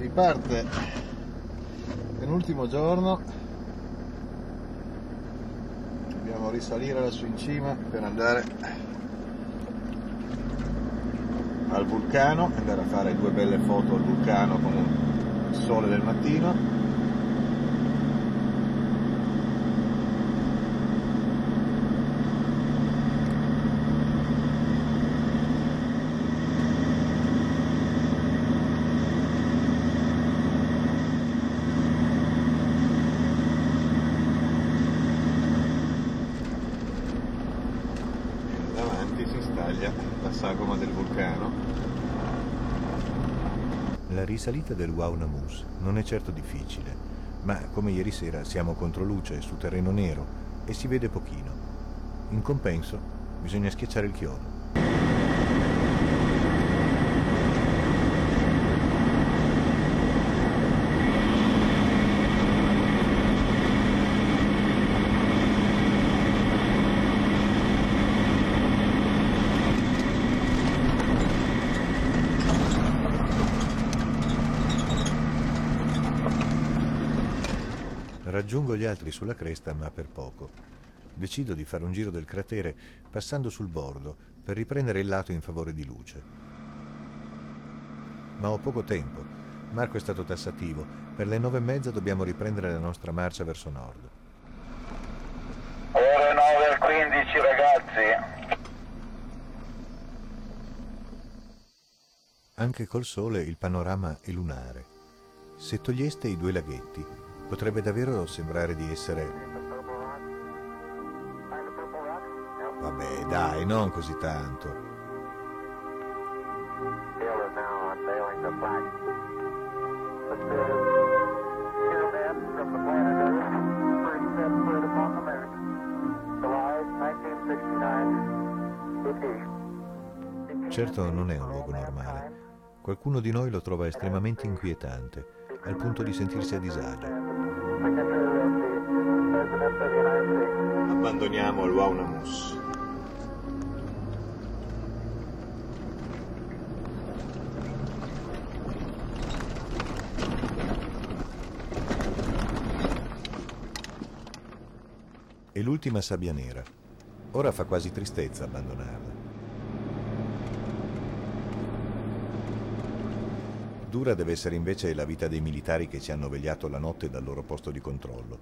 Si parte penultimo giorno, dobbiamo risalire lassù in cima per andare al vulcano, andare a fare due belle foto al vulcano con il sole del mattino sagoma del vulcano. La risalita del Waunamus non è certo difficile, ma come ieri sera siamo contro luce su terreno nero e si vede pochino. In compenso bisogna schiacciare il chiodo. Raggiungo gli altri sulla cresta, ma per poco. Decido di fare un giro del cratere passando sul bordo per riprendere il lato in favore di luce. Ma ho poco tempo. Marco è stato tassativo. Per le nove e mezza dobbiamo riprendere la nostra marcia verso nord. Ore 9 e 15 ragazzi. Anche col sole il panorama è lunare. Se toglieste i due laghetti, Potrebbe davvero sembrare di essere... Vabbè, dai, non così tanto. Certo non è un luogo normale. Qualcuno di noi lo trova estremamente inquietante, al punto di sentirsi a disagio. Abbandoniamo il Waunamus. È l'ultima sabbia nera. Ora fa quasi tristezza abbandonarla. Dura deve essere invece la vita dei militari che ci hanno vegliato la notte dal loro posto di controllo,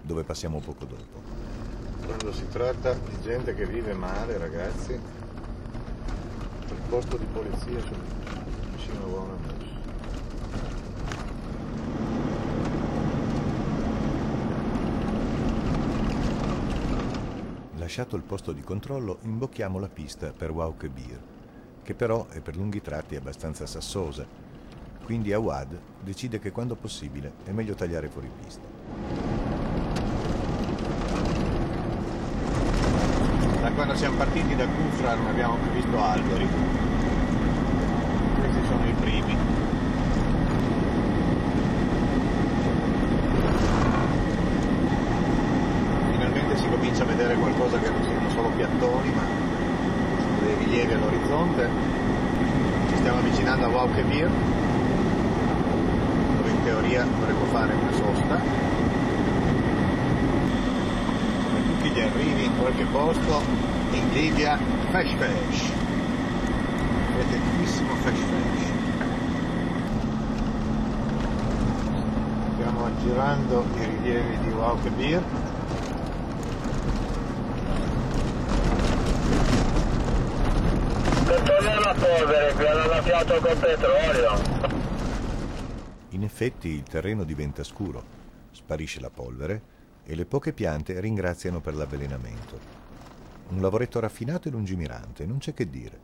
dove passiamo poco dopo. Quando si tratta di gente che vive male, ragazzi, il posto di polizia vicino a Buonamus. Lasciato il posto di controllo, imbocchiamo la pista per Wauke Beer, che però è per lunghi tratti abbastanza sassosa quindi Awad decide che quando possibile è meglio tagliare fuori pista. Da quando siamo partiti da Kufra non abbiamo più visto alberi. Questi sono i primi. Finalmente si comincia a vedere qualcosa che non siano solo piattoni, ma dei rilievi all'orizzonte. Ci stiamo avvicinando a Waukebir teoria dovremmo fare una sosta. Come tutti gli arrivi in qualche posto in Libia fesh fesh vedetissimo fesh fesh stiamo aggirando i rilievi di Waukebir Controlliamo la polvere, qui hanno annaffiato col petrolio. Effetti il terreno diventa scuro, sparisce la polvere e le poche piante ringraziano per l'avvelenamento. Un lavoretto raffinato e lungimirante, non c'è che dire.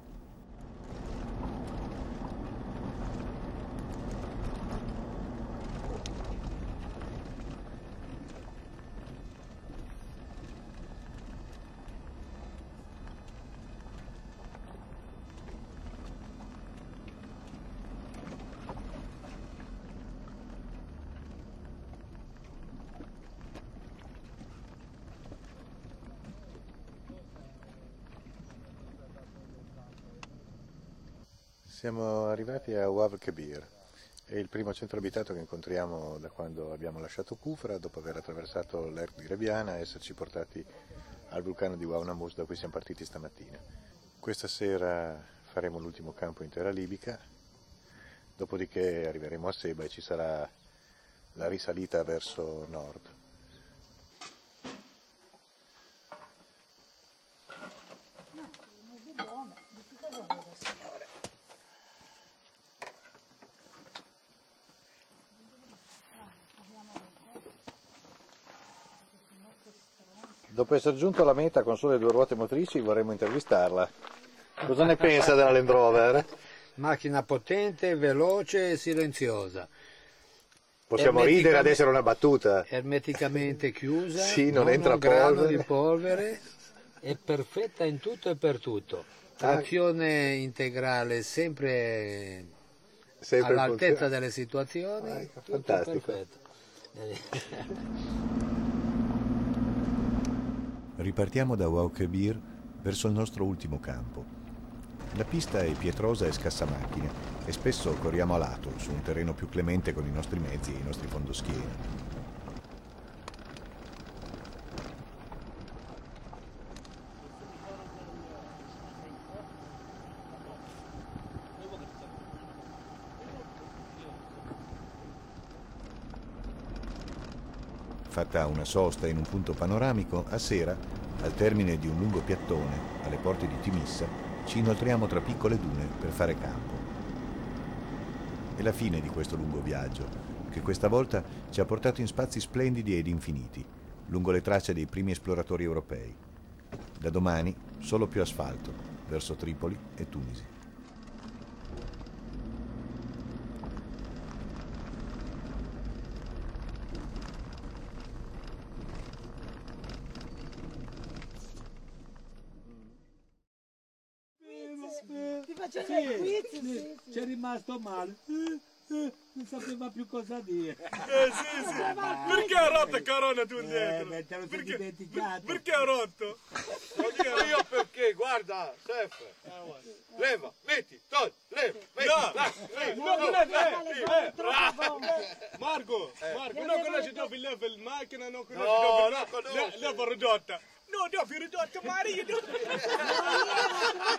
Siamo arrivati a Wav Kabir È il primo centro abitato che incontriamo da quando abbiamo lasciato Kufra, dopo aver attraversato l'Erc di Rebiana e esserci portati al vulcano di Waunamus da cui siamo partiti stamattina. Questa sera faremo l'ultimo campo in terra libica, dopodiché arriveremo a Seba e ci sarà la risalita verso nord. Dopo essere giunto alla meta con sole due ruote motrici vorremmo intervistarla. Cosa ne pensa della Land Rover? Macchina potente, veloce e silenziosa. Possiamo ridere ad essere una battuta. Ermeticamente chiusa, Sì, non entra un grano polvere. di polvere, è perfetta in tutto e per tutto. Ah. Trazione integrale sempre, Sempre all'altezza delle situazioni, Ah, ecco, tutto fantastico. perfetto. Ripartiamo da Waukebir verso il nostro ultimo campo. La pista è pietrosa e scassamacchine e spesso corriamo a lato su un terreno più clemente con i nostri mezzi e i nostri fondoschieni. Fatta una sosta in un punto panoramico, a sera, al termine di un lungo piattone, alle porte di Timissa, ci inoltriamo tra piccole dune per fare campo. È la fine di questo lungo viaggio, che questa volta ci ha portato in spazi splendidi ed infiniti, lungo le tracce dei primi esploratori europei. Da domani solo più asfalto, verso Tripoli e Tunisi. Facendo il quiz, sì, sì. C'è rimasto male. Eh, eh, non sapeva più cosa dire. Eh sì, sì. Perché ha rotto corona tu Eh, dentro? beh, te lo sei perché, dimenticato. perché ha rotto? Io perché, guarda, Stef, leva, metti, togli, leva, metti, No, lascia, leva, no, Eh, bombe, troppe bombe. Marco, Marco, non conosci dove leva il macchina, non conosci No, conosco. le- leva ridotta. No, dove ridotta, Maria,